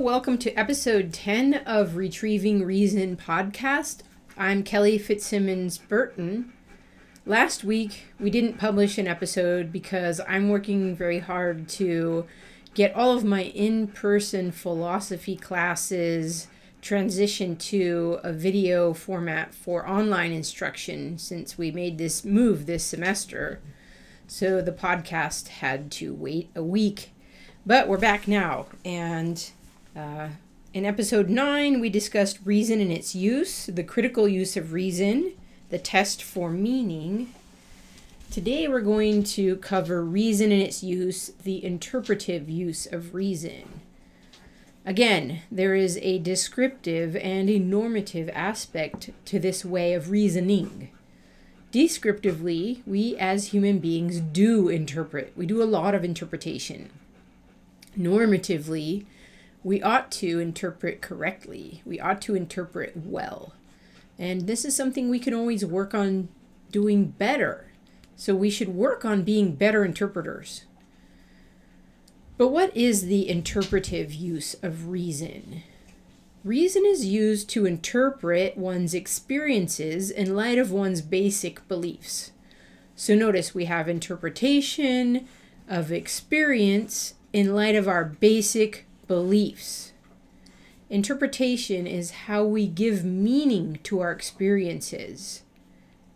welcome to episode 10 of Retrieving Reason podcast. I'm Kelly Fitzsimmons Burton. Last week, we didn't publish an episode because I'm working very hard to get all of my in person philosophy classes transitioned to a video format for online instruction since we made this move this semester. So the podcast had to wait a week. But we're back now, and uh, in episode 9, we discussed reason and its use, the critical use of reason, the test for meaning. Today, we're going to cover reason and its use, the interpretive use of reason. Again, there is a descriptive and a normative aspect to this way of reasoning. Descriptively, we as human beings do interpret, we do a lot of interpretation. Normatively, we ought to interpret correctly. We ought to interpret well. And this is something we can always work on doing better. So we should work on being better interpreters. But what is the interpretive use of reason? Reason is used to interpret one's experiences in light of one's basic beliefs. So notice we have interpretation of experience in light of our basic beliefs. Interpretation is how we give meaning to our experiences,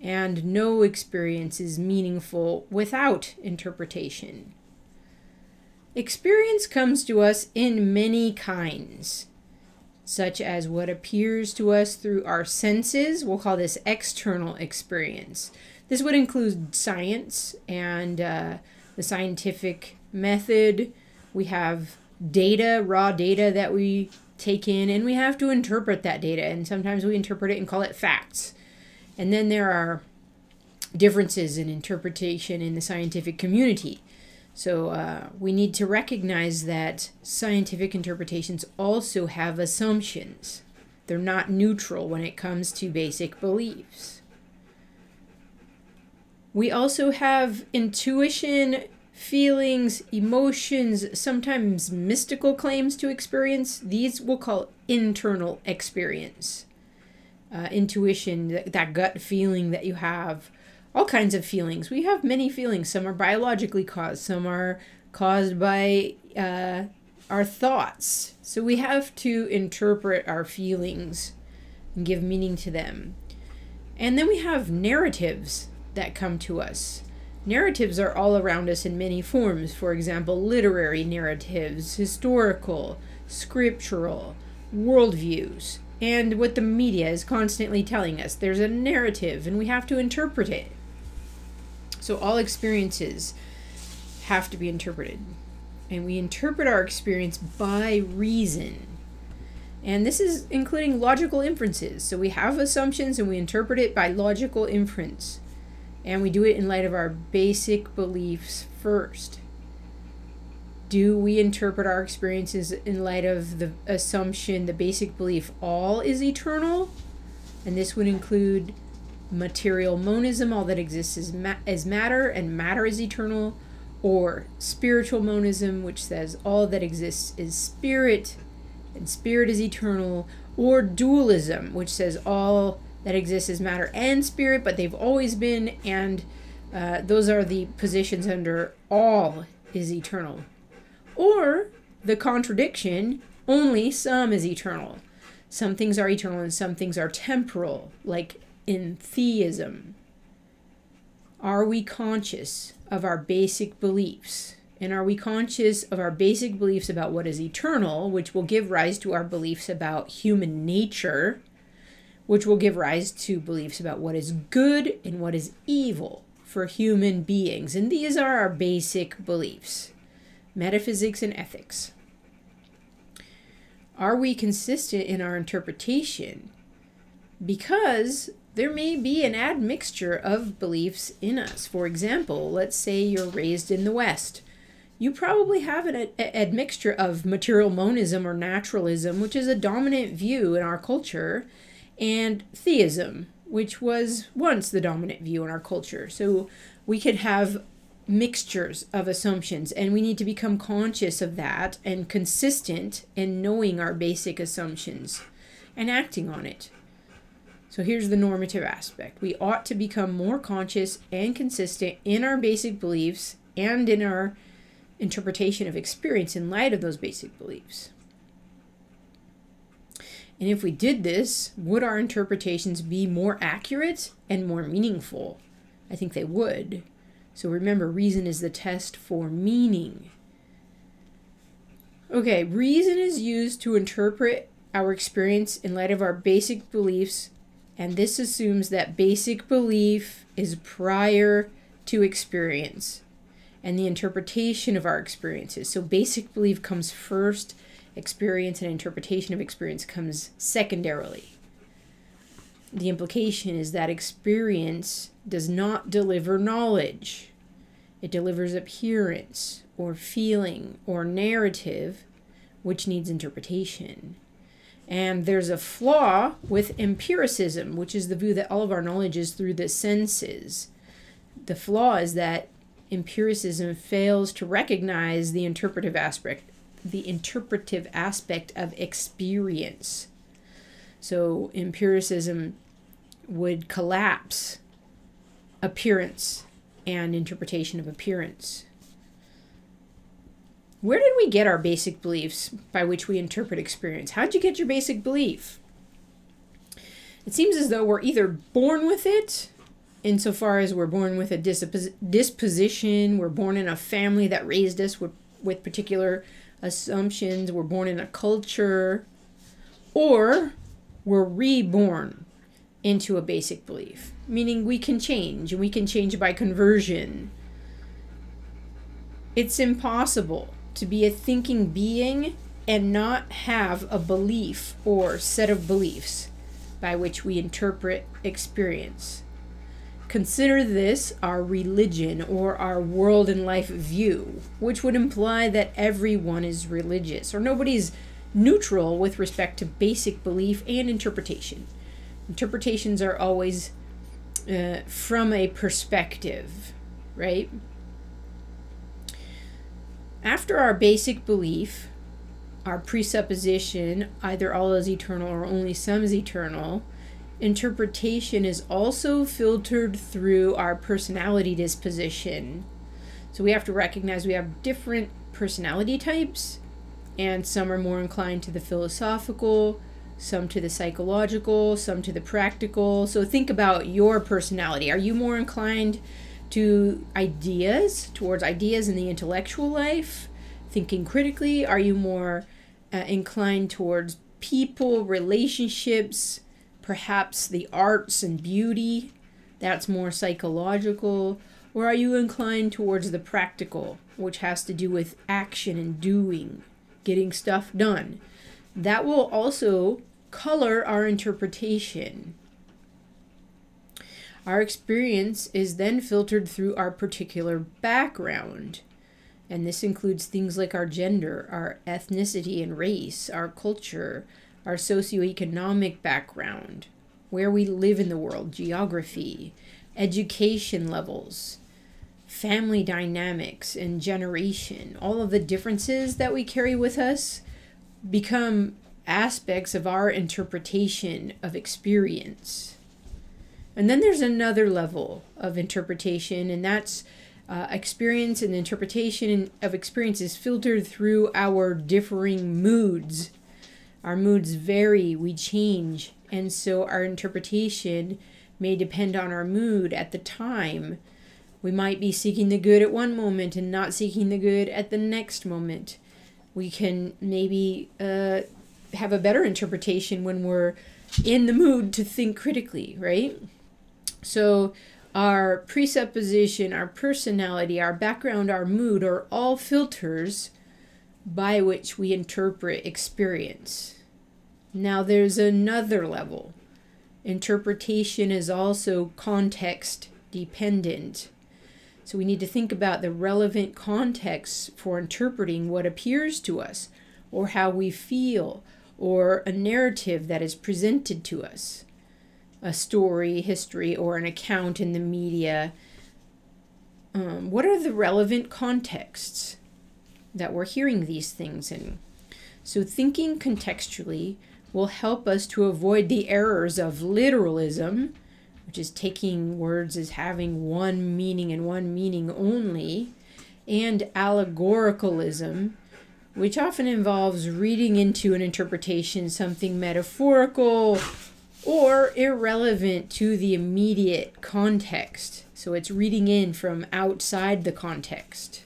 and no experience is meaningful without interpretation. Experience comes to us in many kinds, such as what appears to us through our senses. We'll call this external experience. This would include science and uh, the scientific method. We have data, raw data that we take in, and we have to interpret that data. And sometimes we interpret it and call it facts. And then there are differences in interpretation in the scientific community. So uh, we need to recognize that scientific interpretations also have assumptions. They're not neutral when it comes to basic beliefs. We also have intuition, feelings, emotions, sometimes mystical claims to experience. These we'll call internal experience. Uh, intuition, that, that gut feeling that you have, all kinds of feelings. We have many feelings. Some are biologically caused, some are caused by uh, our thoughts. So we have to interpret our feelings and give meaning to them. And then we have narratives that come to us. Narratives are all around us in many forms, for example, literary narratives, historical, scriptural, worldviews, and what the media is constantly telling us. There's a narrative, and we have to interpret it. So, all experiences have to be interpreted. And we interpret our experience by reason. And this is including logical inferences. So, we have assumptions and we interpret it by logical inference and we do it in light of our basic beliefs first. Do we interpret our experiences in light of the assumption, the basic belief, all is eternal? And this would include material monism, all that exists is, ma- as matter, and matter is eternal, or spiritual monism, which says all that exists is spirit, and spirit is eternal, or dualism, which says all that exists as matter and spirit, but they've always been, and uh, those are the positions under all is eternal. Or the contradiction, only some is eternal. Some things are eternal and some things are temporal, like in theism. Are we conscious of our basic beliefs? And are we conscious of our basic beliefs about what is eternal, which will give rise to our beliefs about human nature? Which will give rise to beliefs about what is good and what is evil for human beings. And these are our basic beliefs metaphysics and ethics. Are we consistent in our interpretation? Because there may be an admixture of beliefs in us. For example, let's say you're raised in the West. You probably have an admixture of material monism or naturalism, which is a dominant view in our culture and theism, which was once the dominant view in our culture. So we could have mixtures of assumptions, and we need to become conscious of that and consistent in knowing our basic assumptions and acting on it. So here's the normative aspect. We ought to become more conscious and consistent in our basic beliefs and in our interpretation of experience in light of those basic beliefs. And if we did this, would our interpretations be more accurate and more meaningful? I think they would. So remember, reason is the test for meaning. Okay, reason is used to interpret our experience in light of our basic beliefs, and this assumes that basic belief is prior to experience and the interpretation of our experiences. So, basic belief comes first, experience and interpretation of experience comes secondarily. The implication is that experience does not deliver knowledge, it delivers appearance or feeling or narrative, which needs interpretation. And there's a flaw with empiricism, which is the view that all of our knowledge is through the senses. The flaw is that empiricism fails to recognize the interpretive aspect the interpretive aspect of experience. So empiricism would collapse appearance and interpretation of appearance. Where did we get our basic beliefs by which we interpret experience? How'd you get your basic belief? It seems as though we're either born with it insofar as we're born with a dispos- disposition, we're born in a family that raised us with, with particular assumptions, we're born in a culture, or we're reborn into a basic belief, meaning we can change and we can change by conversion. It's impossible to be a thinking being and not have a belief or set of beliefs by which we interpret experience. Consider this our religion or our world and life view, which would imply that everyone is religious or nobody's neutral with respect to basic belief and interpretation. Interpretations are always uh, from a perspective, right? After our basic belief, our presupposition, either all is eternal or only some is eternal, interpretation is also filtered through our personality disposition. So we have to recognize we have different personality types, and some are more inclined to the philosophical, some to the psychological, some to the practical. So think about your personality. Are you more inclined to ideas, towards ideas in the intellectual life, thinking critically? Are you more uh, inclined towards people, relationships, perhaps the arts and beauty, that's more psychological, or are you inclined towards the practical, which has to do with action and doing, getting stuff done? That will also color our interpretation. Our experience is then filtered through our particular background. And this includes things like our gender, our ethnicity and race, our culture, our socioeconomic background, where we live in the world, geography, education levels, family dynamics, and generation. All of the differences that we carry with us become aspects of our interpretation of experience. And then there's another level of interpretation, and that's uh, experience and interpretation of experience is filtered through our differing moods our moods vary, we change, and so our interpretation may depend on our mood at the time. We might be seeking the good at one moment and not seeking the good at the next moment. We can maybe uh, have a better interpretation when we're in the mood to think critically, right? So, our presupposition, our personality, our background, our mood are all filters by which we interpret experience. Now, there's another level. Interpretation is also context dependent. So, we need to think about the relevant context for interpreting what appears to us, or how we feel, or a narrative that is presented to us a story, history, or an account in the media. um, what are the relevant contexts that we're hearing these things in? So, thinking contextually will help us to avoid the errors of literalism, which is taking words as having one meaning and one meaning only, and allegoricalism, which often involves reading into an interpretation something metaphorical or irrelevant to the immediate context. So it's reading in from outside the context.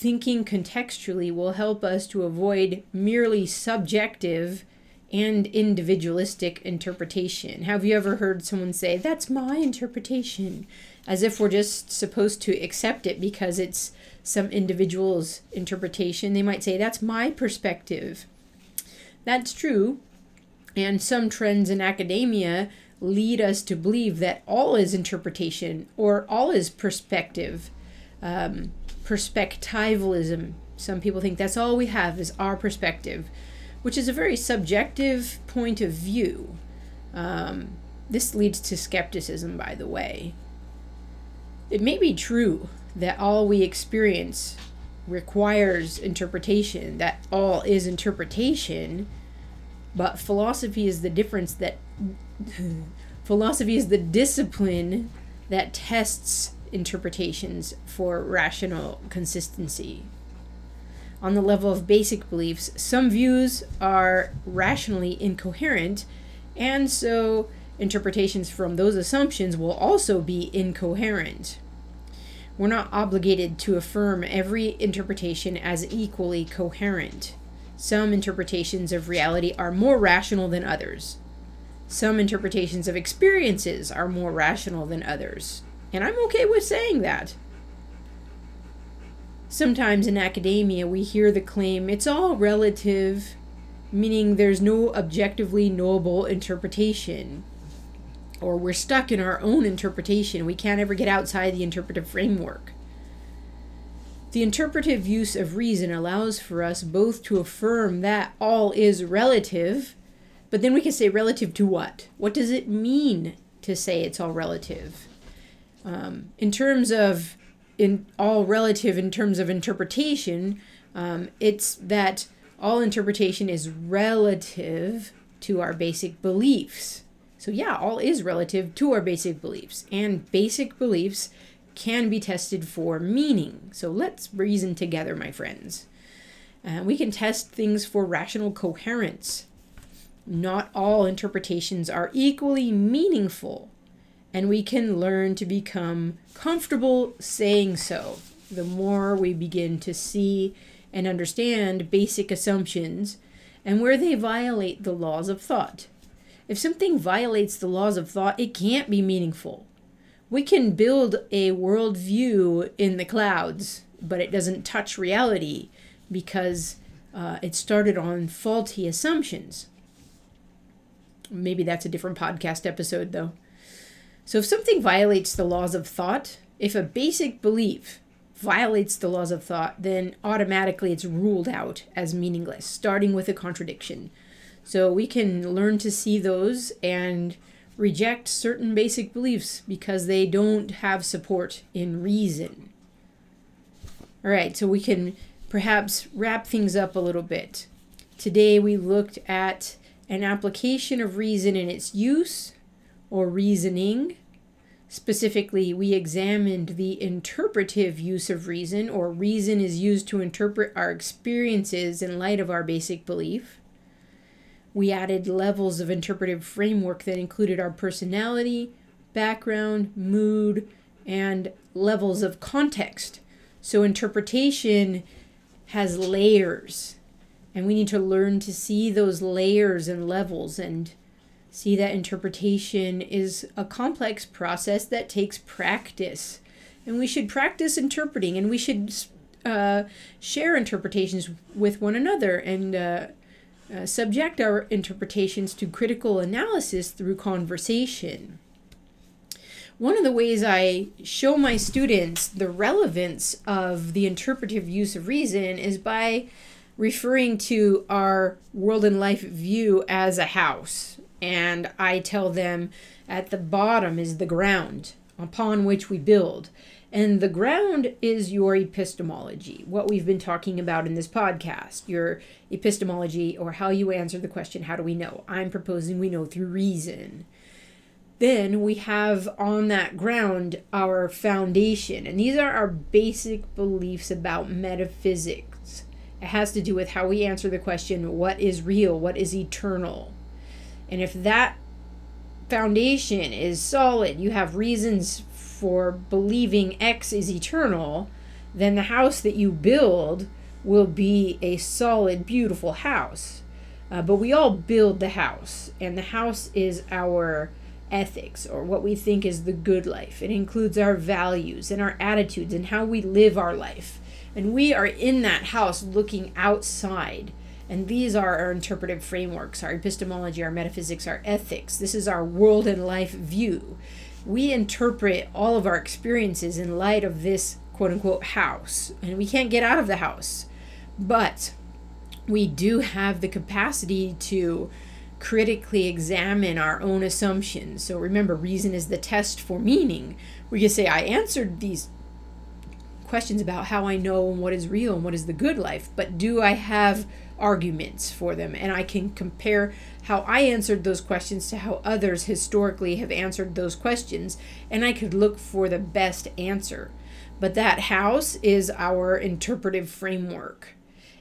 Thinking contextually will help us to avoid merely subjective and individualistic interpretation. Have you ever heard someone say, That's my interpretation? As if we're just supposed to accept it because it's some individual's interpretation. They might say, That's my perspective. That's true. And some trends in academia lead us to believe that all is interpretation or all is perspective. Um, perspectivalism. Some people think that's all we have is our perspective, which is a very subjective point of view. Um, this leads to skepticism, by the way. It may be true that all we experience requires interpretation, that all is interpretation, but philosophy is the difference that philosophy is the discipline that tests interpretations for rational consistency. On the level of basic beliefs, some views are rationally incoherent, and so interpretations from those assumptions will also be incoherent. We're not obligated to affirm every interpretation as equally coherent. Some interpretations of reality are more rational than others. Some interpretations of experiences are more rational than others. And I'm okay with saying that. Sometimes in academia, we hear the claim it's all relative, meaning there's no objectively knowable interpretation. Or we're stuck in our own interpretation. We can't ever get outside the interpretive framework. The interpretive use of reason allows for us both to affirm that all is relative, but then we can say relative to what? What does it mean to say it's all relative? Um, in terms of in all relative in terms of interpretation, um, it's that all interpretation is relative to our basic beliefs. So yeah, all is relative to our basic beliefs, and basic beliefs can be tested for meaning. So let's reason together, my friends. Uh, we can test things for rational coherence. Not all interpretations are equally meaningful, and we can learn to become comfortable saying so. The more we begin to see and understand basic assumptions and where they violate the laws of thought. If something violates the laws of thought, it can't be meaningful we can build a worldview in the clouds, but it doesn't touch reality because uh, it started on faulty assumptions. Maybe that's a different podcast episode, though. So, if something violates the laws of thought, if a basic belief violates the laws of thought, then automatically it's ruled out as meaningless, starting with a contradiction. So, we can learn to see those and reject certain basic beliefs because they don't have support in reason. All right, so we can perhaps wrap things up a little bit. Today we looked at an application of reason in its use or reasoning. Specifically, we examined the interpretive use of reason, or reason is used to interpret our experiences in light of our basic belief. We added levels of interpretive framework that included our personality, background, mood, and levels of context. So interpretation has layers, and we need to learn to see those layers and levels and see that interpretation is a complex process that takes practice. And we should practice interpreting, and we should uh, share interpretations with one another and uh, uh, subject our interpretations to critical analysis through conversation. One of the ways I show my students the relevance of the interpretive use of reason is by referring to our world and life view as a house. And I tell them at the bottom is the ground. upon which we build. And the ground is your epistemology, what we've been talking about in this podcast, your epistemology, or how you answer the question, How do we know? I'm proposing we know through reason. Then we have on that ground our foundation, and these are our basic beliefs about metaphysics. It has to do with how we answer the question, What is real? What is eternal? And if that foundation is solid, you have reasons for believing X is eternal, then the house that you build will be a solid, beautiful house. Uh, but we all build the house, and the house is our ethics or what we think is the good life. It includes our values and our attitudes and how we live our life. And we are in that house looking outside. And these are our interpretive frameworks, our epistemology, our metaphysics, our ethics. This is our world and life view we interpret all of our experiences in light of this quote unquote house, and we can't get out of the house. But we do have the capacity to critically examine our own assumptions. So remember, reason is the test for meaning. We can say, I answered these questions about how I know and what is real and what is the good life, but do I have arguments for them? And I can compare how I answered those questions to how others historically have answered those questions, and I could look for the best answer. But that house is our interpretive framework,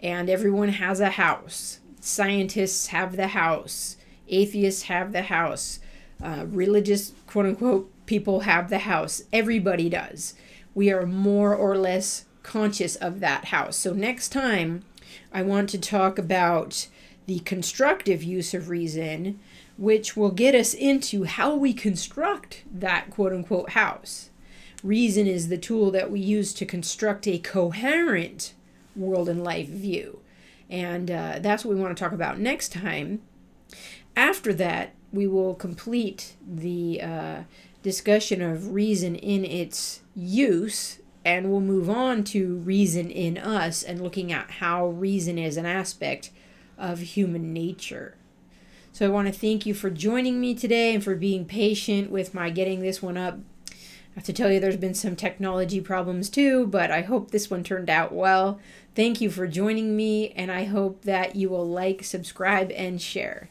and everyone has a house. Scientists have the house, atheists have the house, uh, religious, quote unquote, people have the house. Everybody does. We are more or less conscious of that house. So, next time, I want to talk about the constructive use of reason, which will get us into how we construct that quote unquote house. Reason is the tool that we use to construct a coherent world and life view. And uh, that's what we want to talk about next time. After that, we will complete the uh, discussion of reason in its use and we'll move on to reason in us and looking at how reason is an aspect of human nature. So I want to thank you for joining me today and for being patient with my getting this one up. I have to tell you, there's been some technology problems too, but I hope this one turned out well. Thank you for joining me, and I hope that you will like, subscribe, and share.